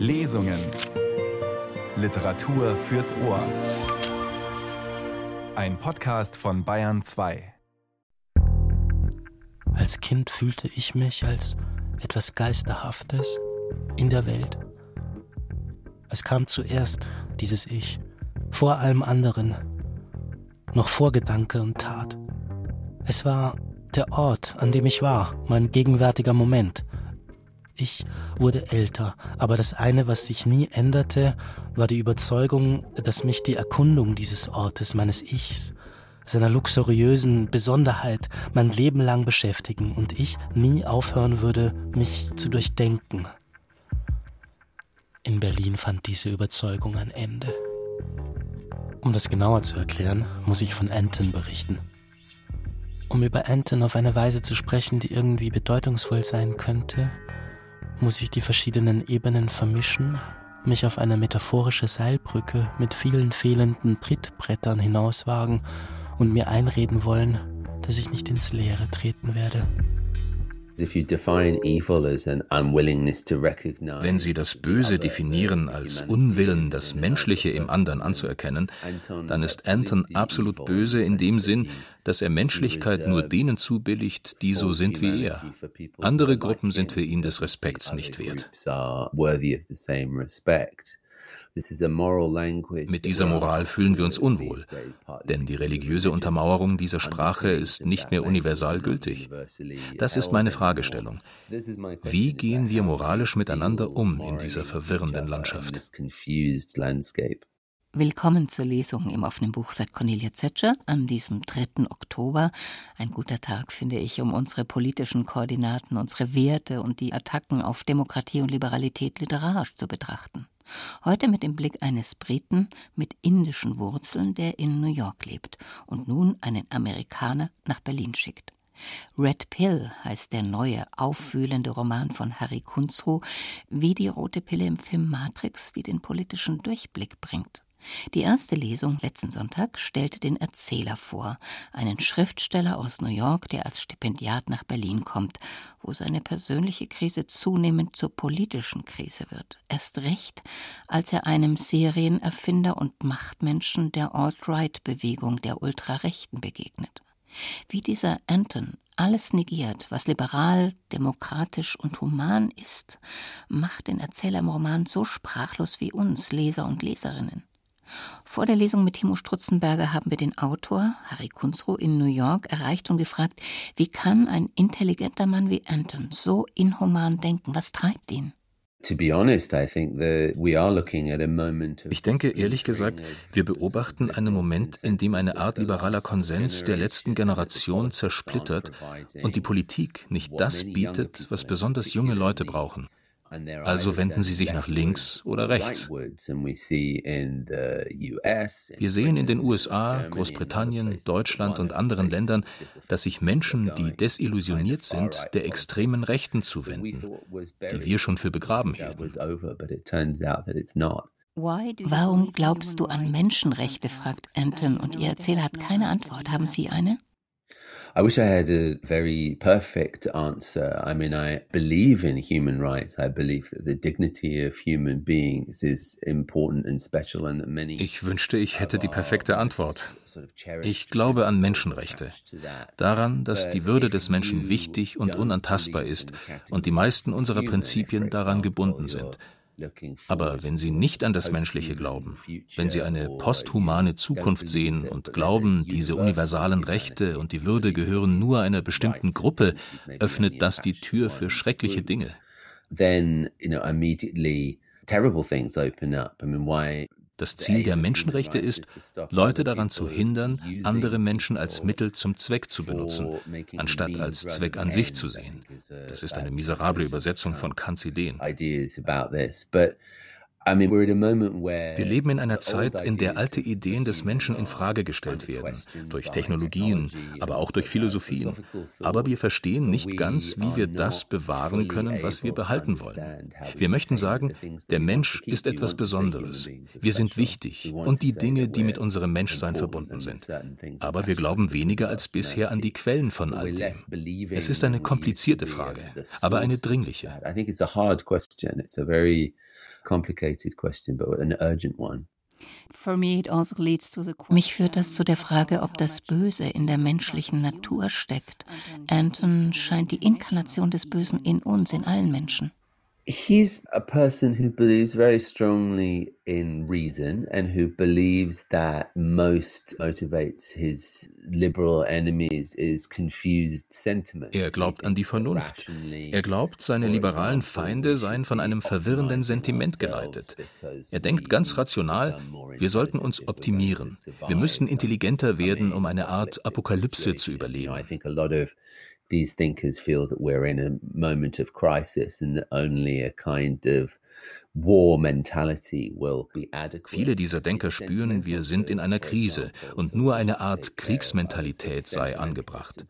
Lesungen. Literatur fürs Ohr. Ein Podcast von Bayern 2. Als Kind fühlte ich mich als etwas Geisterhaftes in der Welt. Es kam zuerst dieses Ich, vor allem anderen, noch vor Gedanke und Tat. Es war der Ort, an dem ich war, mein gegenwärtiger Moment. Ich wurde älter, aber das eine, was sich nie änderte, war die Überzeugung, dass mich die Erkundung dieses Ortes, meines Ichs, seiner luxuriösen Besonderheit mein Leben lang beschäftigen und ich nie aufhören würde, mich zu durchdenken. In Berlin fand diese Überzeugung ein Ende. Um das genauer zu erklären, muss ich von Anton berichten. Um über Anton auf eine Weise zu sprechen, die irgendwie bedeutungsvoll sein könnte, muss ich die verschiedenen Ebenen vermischen, mich auf eine metaphorische Seilbrücke mit vielen fehlenden Trittbrettern hinauswagen und mir einreden wollen, dass ich nicht ins Leere treten werde. Wenn Sie das Böse definieren als Unwillen, das Menschliche im anderen anzuerkennen, dann ist Anton absolut böse in dem Sinn, dass er Menschlichkeit nur denen zubilligt, die so sind wie er. Andere Gruppen sind für ihn des Respekts nicht wert. Mit dieser Moral fühlen wir uns unwohl, denn die religiöse Untermauerung dieser Sprache ist nicht mehr universal gültig. Das ist meine Fragestellung. Wie gehen wir moralisch miteinander um in dieser verwirrenden Landschaft? Willkommen zur Lesung im offenen Buch, sagt Cornelia Zetscher, an diesem 3. Oktober. Ein guter Tag, finde ich, um unsere politischen Koordinaten, unsere Werte und die Attacken auf Demokratie und Liberalität literarisch zu betrachten. Heute mit dem Blick eines Briten mit indischen Wurzeln, der in New York lebt und nun einen Amerikaner nach Berlin schickt. Red Pill heißt der neue, aufwühlende Roman von Harry Kunzru, wie die rote Pille im Film Matrix, die den politischen Durchblick bringt. Die erste Lesung letzten Sonntag stellte den Erzähler vor, einen Schriftsteller aus New York, der als Stipendiat nach Berlin kommt, wo seine persönliche Krise zunehmend zur politischen Krise wird. Erst recht, als er einem Serienerfinder und Machtmenschen der Alt-Right-Bewegung der Ultrarechten begegnet. Wie dieser Anton alles negiert, was liberal, demokratisch und human ist, macht den Erzähler im Roman so sprachlos wie uns, Leser und Leserinnen. Vor der Lesung mit Timo Strutzenberger haben wir den Autor Harry Kunzrow in New York erreicht und gefragt, wie kann ein intelligenter Mann wie Anton so inhuman denken? Was treibt ihn? Ich denke ehrlich gesagt, wir beobachten einen Moment, in dem eine Art liberaler Konsens der letzten Generation zersplittert und die Politik nicht das bietet, was besonders junge Leute brauchen. Also wenden sie sich nach links oder rechts. Wir sehen in den USA, Großbritannien, Deutschland und anderen Ländern, dass sich Menschen, die desillusioniert sind, der extremen Rechten zuwenden, die wir schon für begraben hielten. Warum glaubst du an Menschenrechte? fragt Anton und ihr Erzähler hat keine Antwort. Haben Sie eine? I wish I had a very perfect answer. I mean, I believe in human rights. I believe that the dignity of human beings is important and special and that many Ich wünschte, ich hätte die perfekte Antwort. Ich glaube an Menschenrechte, daran, dass die Würde des Menschen wichtig und unantastbar ist und die meisten unserer Prinzipien daran gebunden sind. Aber wenn Sie nicht an das Menschliche glauben, wenn Sie eine posthumane Zukunft sehen und glauben, diese universalen Rechte und die Würde gehören nur einer bestimmten Gruppe, öffnet das die Tür für schreckliche Dinge. Das Ziel der Menschenrechte ist, Leute daran zu hindern, andere Menschen als Mittel zum Zweck zu benutzen, anstatt als Zweck an sich zu sehen. Das ist eine miserable Übersetzung von Kants Ideen. Wir leben in einer Zeit, in der alte Ideen des Menschen in Frage gestellt werden, durch Technologien, aber auch durch Philosophien. Aber wir verstehen nicht ganz, wie wir das bewahren können, was wir behalten wollen. Wir möchten sagen, der Mensch ist etwas Besonderes. Wir sind wichtig und die Dinge, die mit unserem Menschsein verbunden sind. Aber wir glauben weniger als bisher an die Quellen von all dem. Es ist eine komplizierte Frage, aber eine dringliche. Complicated question, but an urgent one. Also Mich führt das zu der Frage, ob das Böse in der menschlichen Natur steckt. Anton scheint die Inkarnation des Bösen in uns, in allen Menschen. He's a person who believes very strongly in reason and who believes that most motivates his liberal enemies is confused sentiment. Er glaubt an die Vernunft. Er glaubt, seine liberalen Feinde seien von einem verwirrenden Sentiment geleitet. Er denkt ganz rational, wir sollten uns optimieren. Wir müssen intelligenter werden, um eine Art Apokalypse zu überleben. These thinkers feel that we're in a moment of crisis and that only a kind of Viele dieser Denker spüren, wir sind in einer Krise und nur eine Art Kriegsmentalität sei angebracht.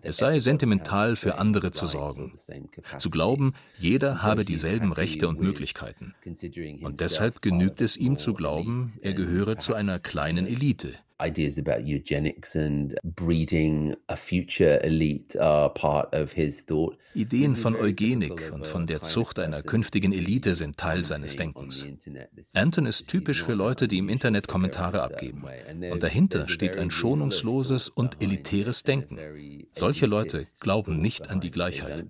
Es sei sentimental für andere zu sorgen, zu glauben, jeder habe dieselben Rechte und Möglichkeiten. Und deshalb genügt es ihm zu glauben, er gehöre zu einer kleinen Elite, ideas about eugenics and breeding a future elite are part of his thought. Ideen von Eugenik und von der Zucht einer künftigen Elite sind Teil seines Denkens. Anton ist typisch für Leute, die im Internet Kommentare abgeben. Und dahinter steht ein schonungsloses und elitäres Denken. Solche Leute glauben nicht an die Gleichheit.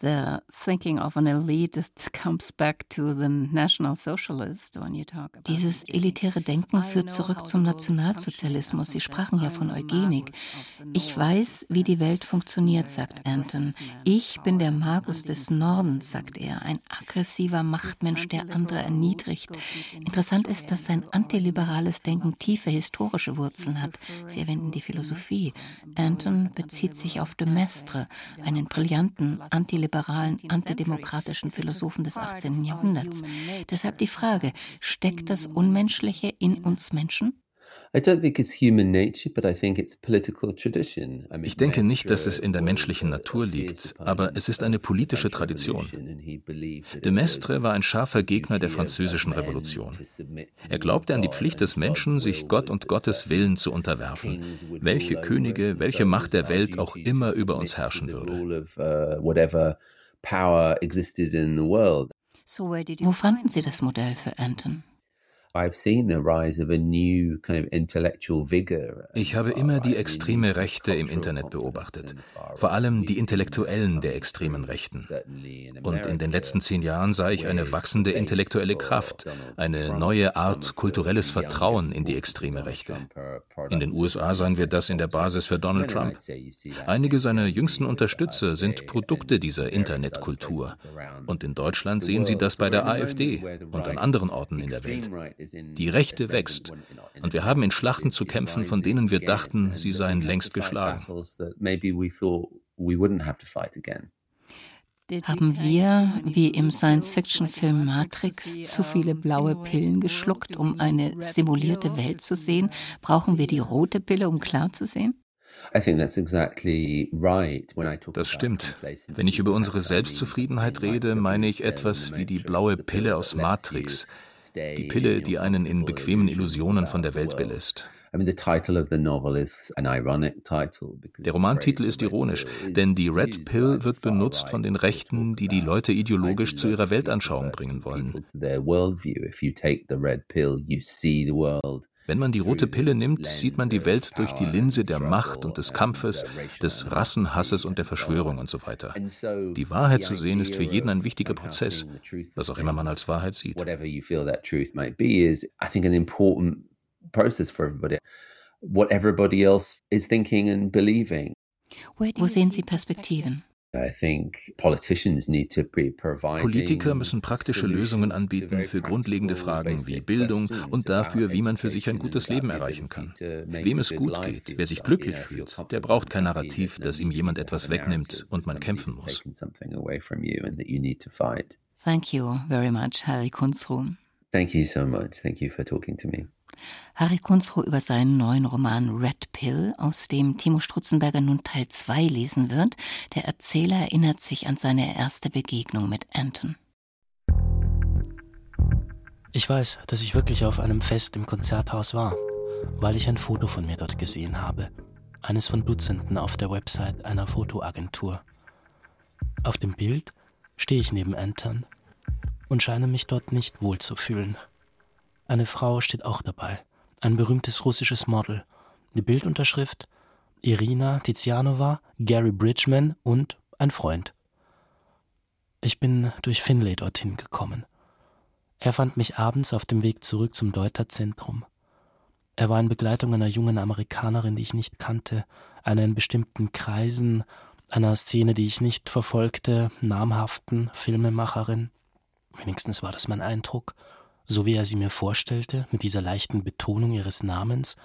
The thinking of an elite it comes back to the national socialist when you talk about Dieses elitäre Denken führt zurück zum Nationalsozialismus. Sie sprachen ja von Eugenik. Ich weiß, wie die Welt funktioniert, sagt Anton. Ich bin der Magus des Nordens, sagt er, ein aggressiver Machtmensch, der andere erniedrigt. Interessant ist, dass sein antiliberales Denken tiefe historische Wurzeln hat. Sie erwähnen die Philosophie. Anton bezieht sich auf de Maistre, einen brillanten antiliberalen liberalen, antidemokratischen Philosophen des 18. Jahrhunderts. Deshalb die Frage, steckt das Unmenschliche in uns Menschen? Ich denke nicht, dass es in der menschlichen Natur liegt, aber es ist eine politische Tradition. De Maistre war ein scharfer Gegner der französischen Revolution. Er glaubte an die Pflicht des Menschen, sich Gott und Gottes Willen zu unterwerfen, welche Könige, welche Macht der Welt auch immer über uns herrschen würde. Wo fanden Sie das Modell für Anton? Ich habe immer die extreme Rechte im Internet beobachtet, vor allem die Intellektuellen der extremen Rechten. Und in den letzten zehn Jahren sah ich eine wachsende intellektuelle Kraft, eine neue Art kulturelles Vertrauen in die extreme Rechte. In den USA sahen wir das in der Basis für Donald Trump. Einige seiner jüngsten Unterstützer sind Produkte dieser Internetkultur. Und in Deutschland sehen Sie das bei der AfD und an anderen Orten in der Welt. Die Rechte wächst. Und wir haben in Schlachten zu kämpfen, von denen wir dachten, sie seien längst geschlagen. Haben wir, wie im Science-Fiction-Film Matrix, zu viele blaue Pillen geschluckt, um eine simulierte Welt zu sehen? Brauchen wir die rote Pille, um klar zu sehen? Das stimmt. Wenn ich über unsere Selbstzufriedenheit rede, meine ich etwas wie die blaue Pille aus Matrix, die Pille, die einen in bequemen Illusionen von der Welt belässt. Der Romantitel ist ironisch, denn die Red Pill wird benutzt von den Rechten, die die Leute ideologisch zu ihrer Weltanschauung bringen wollen. Wenn man die rote Pille nimmt, sieht man die Welt durch die Linse der Macht und des Kampfes, des Rassenhasses und der Verschwörung und so weiter. Die Wahrheit zu sehen ist für jeden ein wichtiger Prozess, was auch immer man als Wahrheit sieht. What everybody else is thinking and believing. Wo sehen Sie Perspektiven? Politiker müssen praktische Lösungen anbieten für grundlegende Fragen wie Bildung und dafür, wie man für sich ein gutes Leben erreichen kann. Wem es gut geht, wer sich glücklich fühlt, der braucht kein Narrativ, das ihm jemand etwas wegnimmt und man kämpfen muss. Thank you very much, Harry Kunzruh. Thank you so much. Thank you for talking to me. Harry Kunzrow über seinen neuen Roman Red Pill, aus dem Timo Strutzenberger nun Teil 2 lesen wird. Der Erzähler erinnert sich an seine erste Begegnung mit Anton. Ich weiß, dass ich wirklich auf einem Fest im Konzerthaus war, weil ich ein Foto von mir dort gesehen habe. Eines von Dutzenden auf der Website einer Fotoagentur. Auf dem Bild stehe ich neben Anton und scheine mich dort nicht wohlzufühlen. Eine Frau steht auch dabei, ein berühmtes russisches Model. Die Bildunterschrift Irina Tizianova, Gary Bridgman und ein Freund. Ich bin durch Finlay dorthin gekommen. Er fand mich abends auf dem Weg zurück zum Deuterzentrum. Er war in Begleitung einer jungen Amerikanerin, die ich nicht kannte, einer in bestimmten Kreisen, einer Szene, die ich nicht verfolgte, namhaften Filmemacherin. Wenigstens war das mein Eindruck, so wie er sie mir vorstellte, mit dieser leichten Betonung ihres Namens,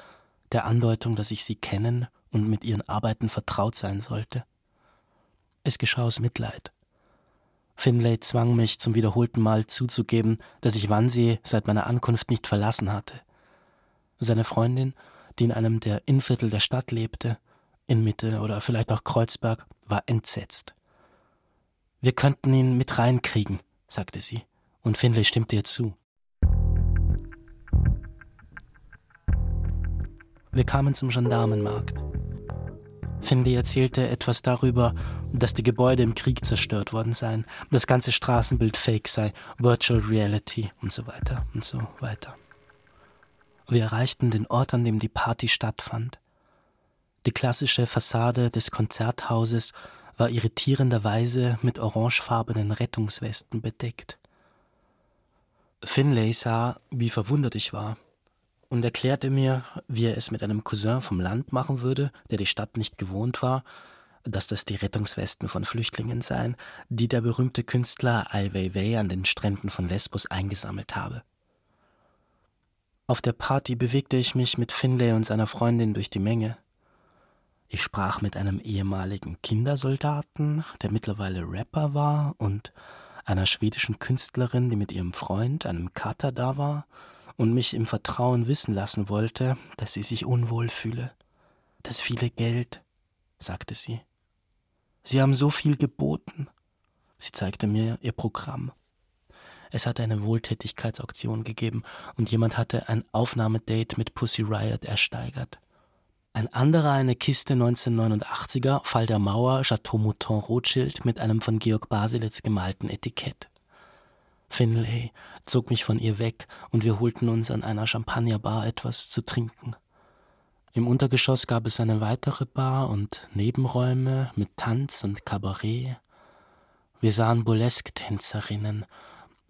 der Andeutung, dass ich sie kennen und mit ihren Arbeiten vertraut sein sollte. Es geschah aus Mitleid. Finlay zwang mich zum wiederholten Mal zuzugeben, dass ich Wannsee seit meiner Ankunft nicht verlassen hatte. Seine Freundin, die in einem der Innviertel der Stadt lebte, in Mitte oder vielleicht auch Kreuzberg, war entsetzt. Wir könnten ihn mit reinkriegen, sagte sie, und Finlay stimmte ihr zu. Wir kamen zum Gendarmenmarkt. Finley erzählte etwas darüber, dass die Gebäude im Krieg zerstört worden seien, das ganze Straßenbild fake sei, Virtual Reality und so weiter und so weiter. Wir erreichten den Ort, an dem die Party stattfand. Die klassische Fassade des Konzerthauses war irritierenderweise mit orangefarbenen Rettungswesten bedeckt. Finlay sah, wie verwundert ich war, und erklärte mir, wie er es mit einem Cousin vom Land machen würde, der die Stadt nicht gewohnt war, dass das die Rettungswesten von Flüchtlingen seien, die der berühmte Künstler Ai Weiwei an den Stränden von Lesbos eingesammelt habe. Auf der Party bewegte ich mich mit Finlay und seiner Freundin durch die Menge. Ich sprach mit einem ehemaligen Kindersoldaten, der mittlerweile Rapper war, und einer schwedischen Künstlerin, die mit ihrem Freund, einem Kater, da war und mich im Vertrauen wissen lassen wollte, dass sie sich unwohl fühle. Das viele Geld, sagte sie. Sie haben so viel geboten. Sie zeigte mir ihr Programm. Es hatte eine Wohltätigkeitsauktion gegeben und jemand hatte ein Aufnahmedate mit Pussy Riot ersteigert. Ein anderer eine Kiste 1989er Fall der Mauer Chateau Mouton Rothschild mit einem von Georg Baselitz gemalten Etikett. Finlay zog mich von ihr weg und wir holten uns an einer Champagnerbar etwas zu trinken. Im Untergeschoss gab es eine weitere Bar und Nebenräume mit Tanz und Kabarett. Wir sahen Burlesque-Tänzerinnen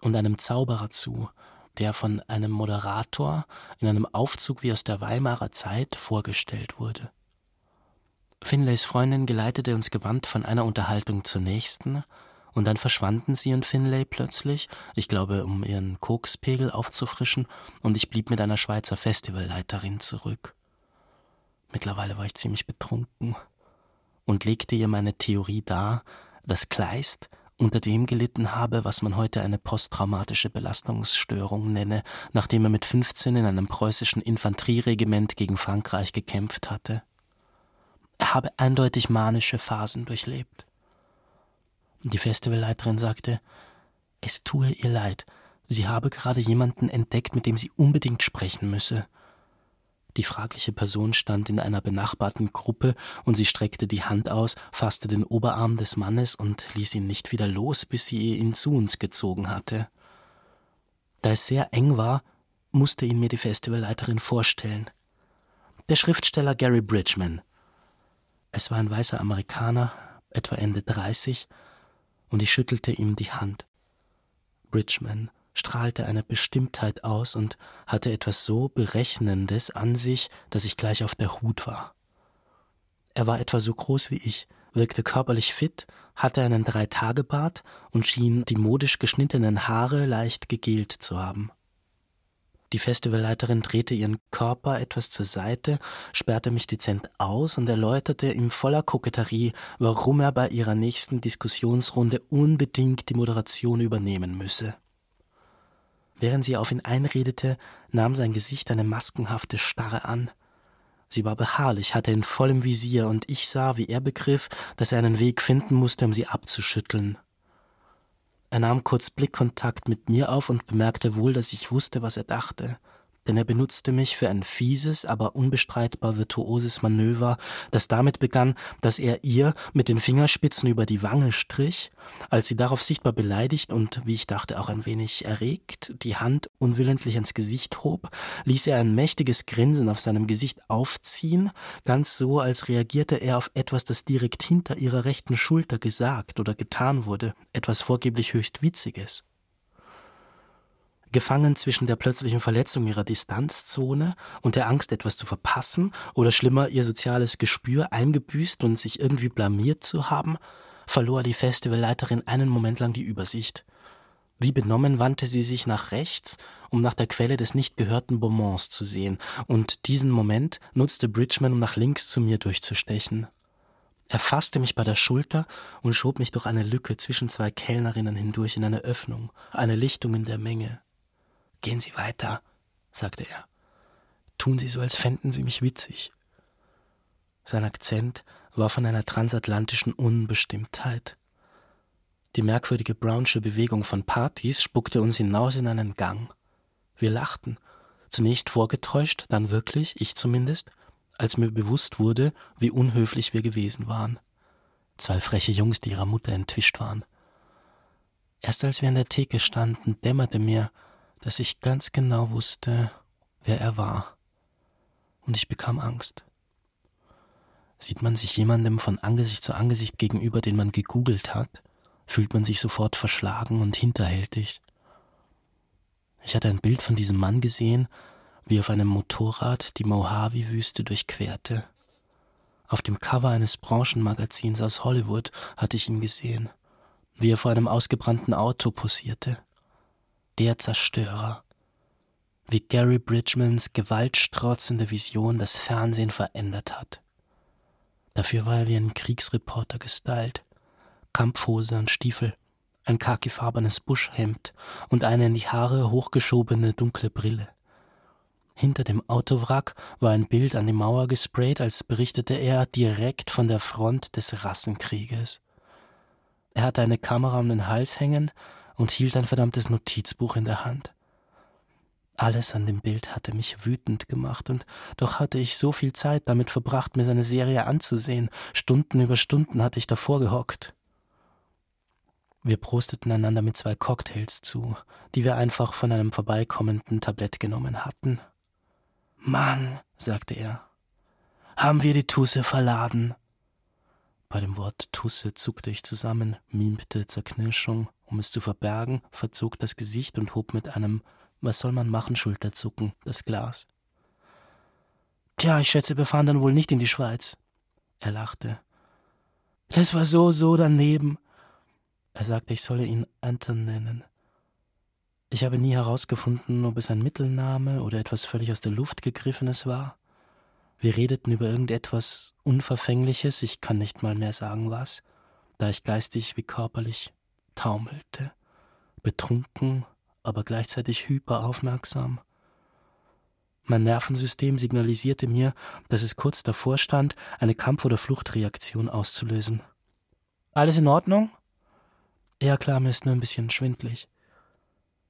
und einem Zauberer zu, der von einem Moderator in einem Aufzug wie aus der Weimarer Zeit vorgestellt wurde. Finlays Freundin geleitete uns gewandt von einer Unterhaltung zur nächsten, und dann verschwanden sie und Finlay plötzlich, ich glaube, um ihren Kokspegel aufzufrischen, und ich blieb mit einer Schweizer Festivalleiterin zurück. Mittlerweile war ich ziemlich betrunken und legte ihr meine Theorie dar, dass Kleist unter dem gelitten habe, was man heute eine posttraumatische Belastungsstörung nenne, nachdem er mit 15 in einem preußischen Infanterieregiment gegen Frankreich gekämpft hatte. Er habe eindeutig manische Phasen durchlebt. Die Festivalleiterin sagte, es tue ihr leid, sie habe gerade jemanden entdeckt, mit dem sie unbedingt sprechen müsse. Die fragliche Person stand in einer benachbarten Gruppe und sie streckte die Hand aus, fasste den Oberarm des Mannes und ließ ihn nicht wieder los, bis sie ihn zu uns gezogen hatte. Da es sehr eng war, musste ihn mir die Festivalleiterin vorstellen. Der Schriftsteller Gary Bridgman. Es war ein weißer Amerikaner, etwa Ende 30, und ich schüttelte ihm die Hand. Bridgman strahlte eine Bestimmtheit aus und hatte etwas so Berechnendes an sich, dass ich gleich auf der Hut war. Er war etwa so groß wie ich, wirkte körperlich fit, hatte einen Dreitagebart und schien die modisch geschnittenen Haare leicht gegelt zu haben. Die Festivalleiterin drehte ihren Körper etwas zur Seite, sperrte mich dezent aus und erläuterte ihm voller Koketterie, warum er bei ihrer nächsten Diskussionsrunde unbedingt die Moderation übernehmen müsse. Während sie auf ihn einredete, nahm sein Gesicht eine maskenhafte Starre an. Sie war beharrlich, hatte in vollem Visier, und ich sah, wie er begriff, dass er einen Weg finden musste, um sie abzuschütteln. Er nahm kurz Blickkontakt mit mir auf und bemerkte wohl, dass ich wusste, was er dachte. Denn er benutzte mich für ein fieses, aber unbestreitbar virtuoses Manöver, das damit begann, dass er ihr mit den Fingerspitzen über die Wange strich, als sie darauf sichtbar beleidigt und, wie ich dachte, auch ein wenig erregt, die Hand unwillentlich ans Gesicht hob, ließ er ein mächtiges Grinsen auf seinem Gesicht aufziehen, ganz so, als reagierte er auf etwas, das direkt hinter ihrer rechten Schulter gesagt oder getan wurde, etwas vorgeblich höchst Witziges gefangen zwischen der plötzlichen Verletzung ihrer Distanzzone und der Angst, etwas zu verpassen oder schlimmer, ihr soziales Gespür eingebüßt und sich irgendwie blamiert zu haben, verlor die Festivalleiterin einen Moment lang die Übersicht. Wie benommen wandte sie sich nach rechts, um nach der Quelle des nicht gehörten Bonbons zu sehen, und diesen Moment nutzte Bridgman, um nach links zu mir durchzustechen. Er fasste mich bei der Schulter und schob mich durch eine Lücke zwischen zwei Kellnerinnen hindurch in eine Öffnung, eine Lichtung in der Menge. Gehen Sie weiter, sagte er. Tun Sie so, als fänden Sie mich witzig. Sein Akzent war von einer transatlantischen Unbestimmtheit. Die merkwürdige Brownsche Bewegung von Partys spuckte uns hinaus in einen Gang. Wir lachten, zunächst vorgetäuscht, dann wirklich, ich zumindest, als mir bewusst wurde, wie unhöflich wir gewesen waren. Zwei freche Jungs, die ihrer Mutter entwischt waren. Erst als wir an der Theke standen, dämmerte mir, dass ich ganz genau wusste, wer er war. Und ich bekam Angst. Sieht man sich jemandem von Angesicht zu Angesicht gegenüber, den man gegoogelt hat, fühlt man sich sofort verschlagen und hinterhältig. Ich hatte ein Bild von diesem Mann gesehen, wie auf einem Motorrad die Mojave-Wüste durchquerte. Auf dem Cover eines Branchenmagazins aus Hollywood hatte ich ihn gesehen, wie er vor einem ausgebrannten Auto posierte der Zerstörer. Wie Gary Bridgmans gewaltstrotzende Vision das Fernsehen verändert hat. Dafür war er wie ein Kriegsreporter gestylt. Kampfhose und Stiefel, ein khakifarbenes Buschhemd und eine in die Haare hochgeschobene dunkle Brille. Hinter dem Autowrack war ein Bild an die Mauer gesprayt, als berichtete er direkt von der Front des Rassenkrieges. Er hatte eine Kamera um den Hals hängen und hielt ein verdammtes Notizbuch in der Hand. Alles an dem Bild hatte mich wütend gemacht, und doch hatte ich so viel Zeit damit verbracht, mir seine Serie anzusehen. Stunden über Stunden hatte ich davor gehockt. Wir prosteten einander mit zwei Cocktails zu, die wir einfach von einem vorbeikommenden Tablett genommen hatten. Mann, sagte er, haben wir die Tusse verladen? Bei dem Wort Tusse zuckte ich zusammen, mimte Zerknirschung um es zu verbergen, verzog das Gesicht und hob mit einem Was soll man machen Schulterzucken das Glas. Tja, ich schätze, wir fahren dann wohl nicht in die Schweiz. Er lachte. Das war so, so daneben. Er sagte, ich solle ihn Anton nennen. Ich habe nie herausgefunden, ob es ein Mittelname oder etwas völlig aus der Luft gegriffenes war. Wir redeten über irgendetwas Unverfängliches, ich kann nicht mal mehr sagen was, da ich geistig wie körperlich taumelte, betrunken, aber gleichzeitig hyperaufmerksam. Mein Nervensystem signalisierte mir, dass es kurz davor stand, eine Kampf- oder Fluchtreaktion auszulösen. Alles in Ordnung? Ja klar, mir ist nur ein bisschen schwindlig.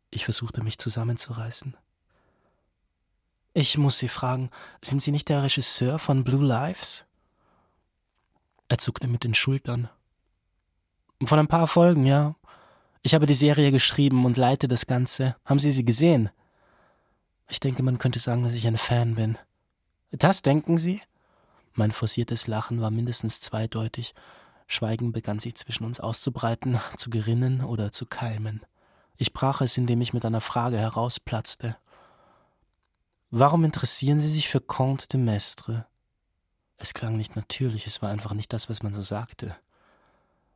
Ich versuchte mich zusammenzureißen. Ich muss Sie fragen, sind Sie nicht der Regisseur von Blue Lives? Er zuckte mit den Schultern. Von ein paar Folgen, ja. Ich habe die Serie geschrieben und leite das Ganze. Haben Sie sie gesehen? Ich denke, man könnte sagen, dass ich ein Fan bin. Das denken Sie? Mein forciertes Lachen war mindestens zweideutig. Schweigen begann sich zwischen uns auszubreiten, zu gerinnen oder zu keimen. Ich brach es, indem ich mit einer Frage herausplatzte. Warum interessieren Sie sich für Comte de Mestre? Es klang nicht natürlich, es war einfach nicht das, was man so sagte.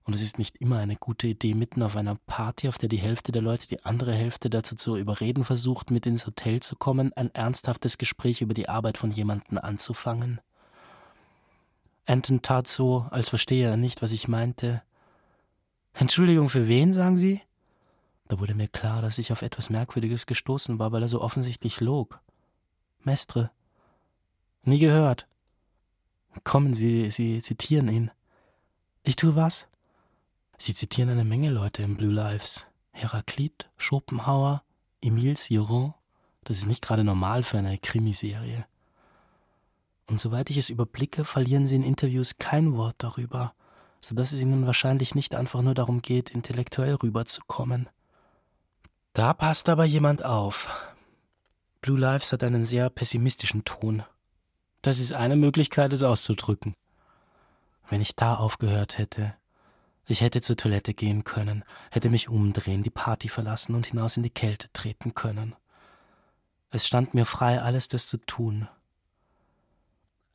Und es ist nicht immer eine gute Idee, mitten auf einer Party, auf der die Hälfte der Leute die andere Hälfte dazu zu überreden versucht, mit ins Hotel zu kommen, ein ernsthaftes Gespräch über die Arbeit von jemandem anzufangen. Anton tat so, als verstehe er nicht, was ich meinte. Entschuldigung, für wen, sagen Sie? Da wurde mir klar, dass ich auf etwas Merkwürdiges gestoßen war, weil er so offensichtlich log. Mestre. Nie gehört. Kommen Sie, Sie zitieren ihn. Ich tue was? Sie zitieren eine Menge Leute im Blue Lives. Heraklit, Schopenhauer, Emile Cioran, Das ist nicht gerade normal für eine Krimiserie. Und soweit ich es überblicke, verlieren sie in Interviews kein Wort darüber, sodass es ihnen wahrscheinlich nicht einfach nur darum geht, intellektuell rüberzukommen. Da passt aber jemand auf. Blue Lives hat einen sehr pessimistischen Ton. Das ist eine Möglichkeit, es auszudrücken. Wenn ich da aufgehört hätte, ich hätte zur Toilette gehen können, hätte mich umdrehen, die Party verlassen und hinaus in die Kälte treten können. Es stand mir frei, alles das zu tun.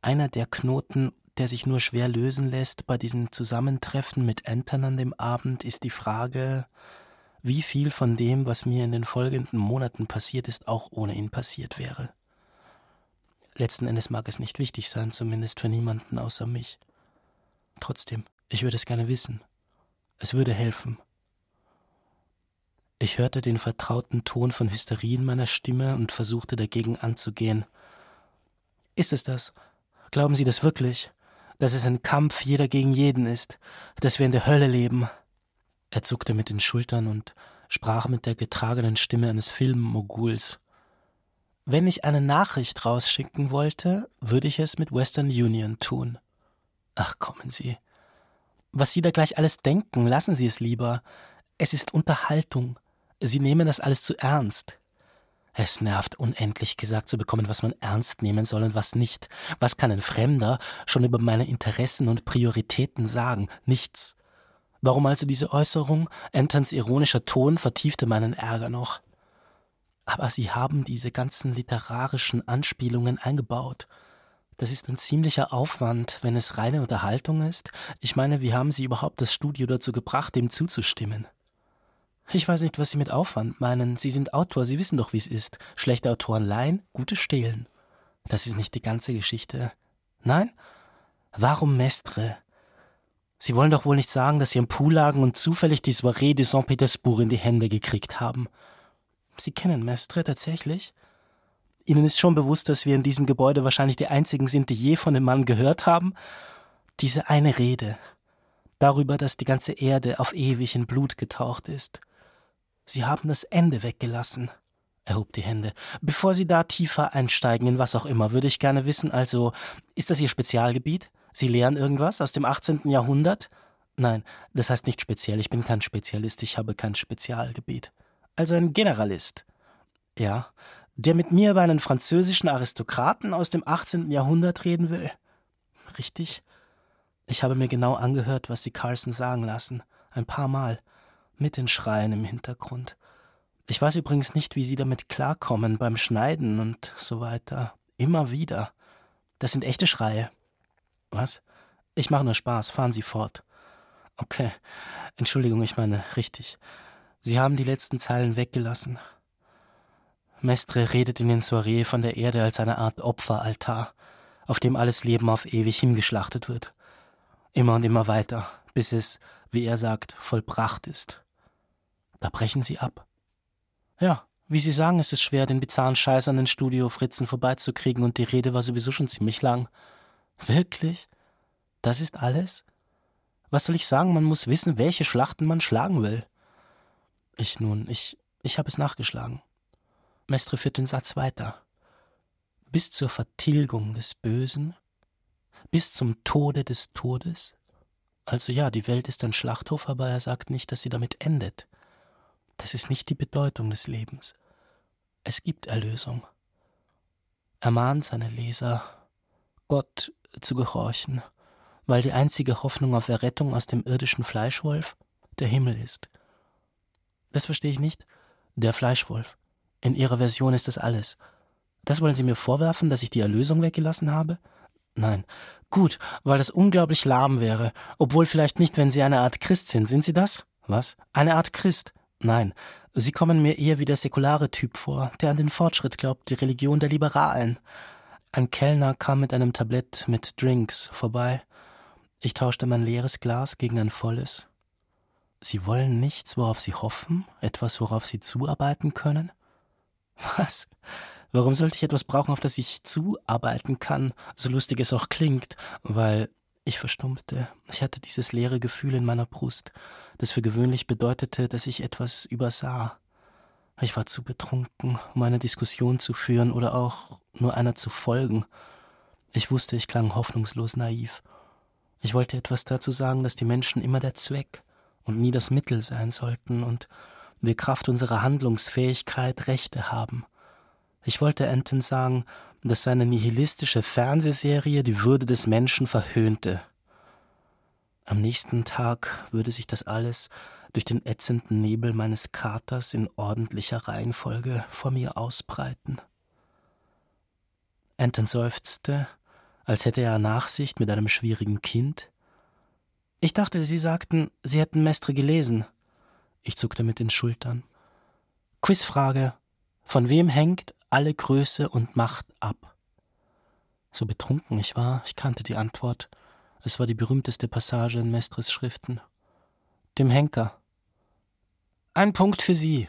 Einer der Knoten, der sich nur schwer lösen lässt bei diesem Zusammentreffen mit Anton an dem Abend, ist die Frage, wie viel von dem, was mir in den folgenden Monaten passiert ist, auch ohne ihn passiert wäre. Letzten Endes mag es nicht wichtig sein, zumindest für niemanden außer mich. Trotzdem, ich würde es gerne wissen. Es würde helfen. Ich hörte den vertrauten Ton von Hysterie in meiner Stimme und versuchte dagegen anzugehen. Ist es das? Glauben Sie das wirklich? Dass es ein Kampf jeder gegen jeden ist, dass wir in der Hölle leben? Er zuckte mit den Schultern und sprach mit der getragenen Stimme eines Filmmoguls. Wenn ich eine Nachricht rausschicken wollte, würde ich es mit Western Union tun. Ach, kommen Sie. Was Sie da gleich alles denken, lassen Sie es lieber. Es ist Unterhaltung. Sie nehmen das alles zu ernst. Es nervt unendlich gesagt zu bekommen, was man ernst nehmen soll und was nicht. Was kann ein Fremder schon über meine Interessen und Prioritäten sagen? Nichts. Warum also diese Äußerung? Antons ironischer Ton vertiefte meinen Ärger noch. Aber Sie haben diese ganzen literarischen Anspielungen eingebaut. Das ist ein ziemlicher Aufwand, wenn es reine Unterhaltung ist. Ich meine, wie haben Sie überhaupt das Studio dazu gebracht, dem zuzustimmen? Ich weiß nicht, was Sie mit Aufwand meinen. Sie sind Autor, Sie wissen doch, wie es ist. Schlechte Autoren leihen, gute stehlen. Das ist nicht die ganze Geschichte. Nein? Warum Mestre? Sie wollen doch wohl nicht sagen, dass Sie am Pool lagen und zufällig die Soirée de Saint-Pétersbourg in die Hände gekriegt haben. Sie kennen Mestre tatsächlich? Ihnen ist schon bewusst, dass wir in diesem Gebäude wahrscheinlich die einzigen sind, die je von dem Mann gehört haben? Diese eine Rede. Darüber, dass die ganze Erde auf ewig in Blut getaucht ist. Sie haben das Ende weggelassen. Er hob die Hände. Bevor Sie da tiefer einsteigen in was auch immer, würde ich gerne wissen, also, ist das Ihr Spezialgebiet? Sie lehren irgendwas aus dem 18. Jahrhundert? Nein, das heißt nicht speziell, ich bin kein Spezialist, ich habe kein Spezialgebiet. Also ein Generalist. Ja, der mit mir über einen französischen Aristokraten aus dem 18. Jahrhundert reden will. Richtig? Ich habe mir genau angehört, was Sie Carlson sagen lassen. Ein paar Mal mit den Schreien im Hintergrund. Ich weiß übrigens nicht, wie Sie damit klarkommen beim Schneiden und so weiter. Immer wieder. Das sind echte Schreie. Was? Ich mache nur Spaß. Fahren Sie fort. Okay. Entschuldigung, ich meine, richtig. Sie haben die letzten Zeilen weggelassen. Mestre redet in den Soiree von der Erde als eine Art Opferaltar, auf dem alles Leben auf ewig hingeschlachtet wird. Immer und immer weiter, bis es, wie er sagt, vollbracht ist. Da brechen sie ab. Ja, wie Sie sagen, ist es schwer, den bizarren Scheiß an den Studio-Fritzen vorbeizukriegen und die Rede war sowieso schon ziemlich lang. Wirklich? Das ist alles? Was soll ich sagen? Man muss wissen, welche Schlachten man schlagen will. Ich nun, ich, ich habe es nachgeschlagen. Mestre führt den Satz weiter. Bis zur Vertilgung des Bösen, bis zum Tode des Todes. Also ja, die Welt ist ein Schlachthof, aber er sagt nicht, dass sie damit endet. Das ist nicht die Bedeutung des Lebens. Es gibt Erlösung. Er mahnt seine Leser, Gott zu gehorchen, weil die einzige Hoffnung auf Errettung aus dem irdischen Fleischwolf der Himmel ist. Das verstehe ich nicht. Der Fleischwolf. In Ihrer Version ist das alles. Das wollen Sie mir vorwerfen, dass ich die Erlösung weggelassen habe? Nein. Gut, weil das unglaublich lahm wäre. Obwohl vielleicht nicht, wenn Sie eine Art Christ sind. Sind Sie das? Was? Eine Art Christ. Nein, Sie kommen mir eher wie der säkulare Typ vor, der an den Fortschritt glaubt, die Religion der Liberalen. Ein Kellner kam mit einem Tablett mit Drinks vorbei. Ich tauschte mein leeres Glas gegen ein volles. Sie wollen nichts, worauf Sie hoffen? Etwas, worauf Sie zuarbeiten können? Was? Warum sollte ich etwas brauchen, auf das ich zuarbeiten kann, so lustig es auch klingt? Weil ich verstummte. Ich hatte dieses leere Gefühl in meiner Brust, das für gewöhnlich bedeutete, dass ich etwas übersah. Ich war zu betrunken, um eine Diskussion zu führen oder auch nur einer zu folgen. Ich wusste, ich klang hoffnungslos naiv. Ich wollte etwas dazu sagen, dass die Menschen immer der Zweck und nie das Mittel sein sollten und wir Kraft unserer Handlungsfähigkeit Rechte haben. Ich wollte Anton sagen, dass seine nihilistische Fernsehserie die Würde des Menschen verhöhnte. Am nächsten Tag würde sich das alles durch den ätzenden Nebel meines Katers in ordentlicher Reihenfolge vor mir ausbreiten. Anton seufzte, als hätte er Nachsicht mit einem schwierigen Kind. Ich dachte, Sie sagten, Sie hätten Mestre gelesen. Ich zuckte mit den Schultern. Quizfrage. Von wem hängt alle Größe und Macht ab? So betrunken ich war, ich kannte die Antwort. Es war die berühmteste Passage in Mestres Schriften. Dem Henker. Ein Punkt für Sie.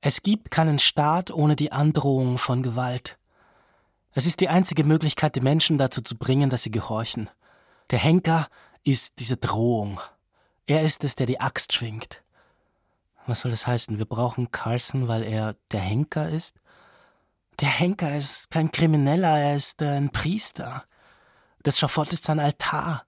Es gibt keinen Staat ohne die Androhung von Gewalt. Es ist die einzige Möglichkeit, die Menschen dazu zu bringen, dass sie gehorchen. Der Henker ist diese Drohung. Er ist es, der die Axt schwingt. Was soll das heißen? Wir brauchen Carson, weil er der Henker ist? Der Henker ist kein Krimineller, er ist ein Priester. Das Schafott ist sein Altar.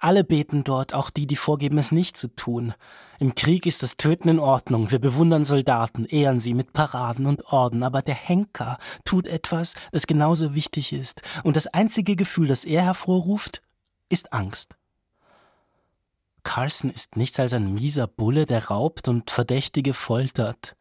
Alle beten dort, auch die, die vorgeben, es nicht zu tun. Im Krieg ist das Töten in Ordnung. Wir bewundern Soldaten, ehren sie mit Paraden und Orden. Aber der Henker tut etwas, das genauso wichtig ist. Und das einzige Gefühl, das er hervorruft, ist Angst. Carson ist nichts als ein mieser Bulle, der raubt und Verdächtige foltert.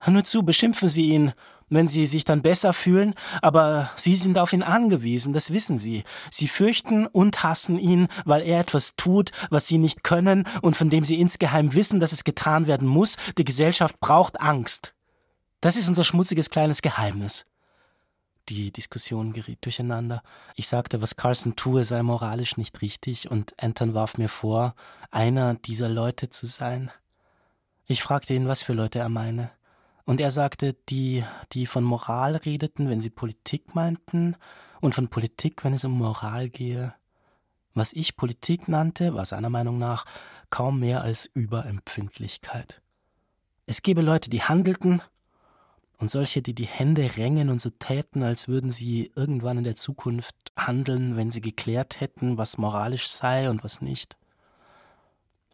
Hör nur zu, beschimpfen Sie ihn wenn sie sich dann besser fühlen, aber sie sind auf ihn angewiesen, das wissen sie. Sie fürchten und hassen ihn, weil er etwas tut, was sie nicht können und von dem sie insgeheim wissen, dass es getan werden muss. Die Gesellschaft braucht Angst. Das ist unser schmutziges kleines Geheimnis. Die Diskussion geriet durcheinander. Ich sagte, was Carson tue, sei moralisch nicht richtig, und Anton warf mir vor, einer dieser Leute zu sein. Ich fragte ihn, was für Leute er meine. Und er sagte, die, die von Moral redeten, wenn sie Politik meinten, und von Politik, wenn es um Moral gehe. Was ich Politik nannte, war seiner Meinung nach kaum mehr als Überempfindlichkeit. Es gebe Leute, die handelten, und solche, die die Hände rängen und so täten, als würden sie irgendwann in der Zukunft handeln, wenn sie geklärt hätten, was moralisch sei und was nicht.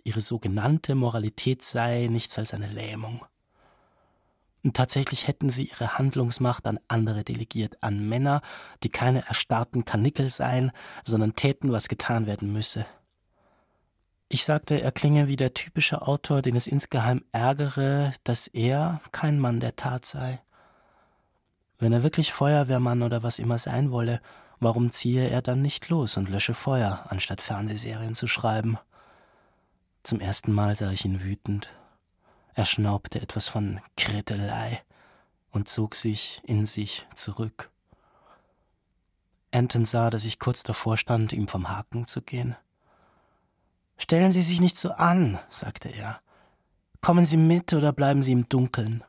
Ihre sogenannte Moralität sei nichts als eine Lähmung. Und tatsächlich hätten sie ihre Handlungsmacht an andere delegiert, an Männer, die keine erstarrten Kanickel seien, sondern täten, was getan werden müsse. Ich sagte, er klinge wie der typische Autor, den es insgeheim ärgere, dass er kein Mann der Tat sei. Wenn er wirklich Feuerwehrmann oder was immer sein wolle, warum ziehe er dann nicht los und lösche Feuer, anstatt Fernsehserien zu schreiben? Zum ersten Mal sah ich ihn wütend, er schnaubte etwas von Kretelei und zog sich in sich zurück. Anton sah, dass ich kurz davor stand, ihm vom Haken zu gehen. Stellen Sie sich nicht so an, sagte er. Kommen Sie mit oder bleiben Sie im Dunkeln.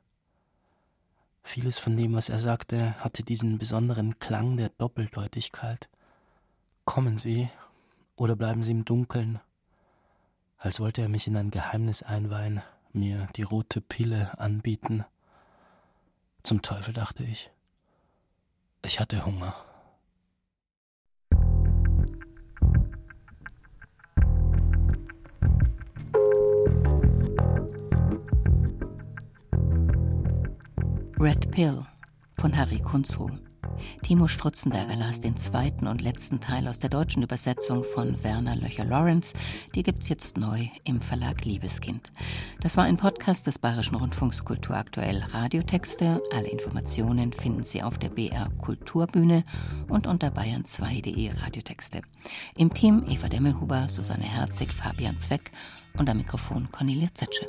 Vieles von dem, was er sagte, hatte diesen besonderen Klang der Doppeldeutigkeit. Kommen Sie oder bleiben Sie im Dunkeln, als wollte er mich in ein Geheimnis einweihen, mir die rote Pille anbieten. Zum Teufel dachte ich. Ich hatte Hunger. Red Pill von Harry Kunzru. Timo Strutzenberger las den zweiten und letzten Teil aus der deutschen Übersetzung von Werner Löcher-Lawrence. Die gibt's jetzt neu im Verlag Liebeskind. Das war ein Podcast des Bayerischen Rundfunks Kulturaktuell Radiotexte. Alle Informationen finden Sie auf der BR Kulturbühne und unter bayern2.de Radiotexte. Im Team Eva Demmelhuber, Susanne Herzig, Fabian Zweck und am Mikrofon Cornelia Zetsche.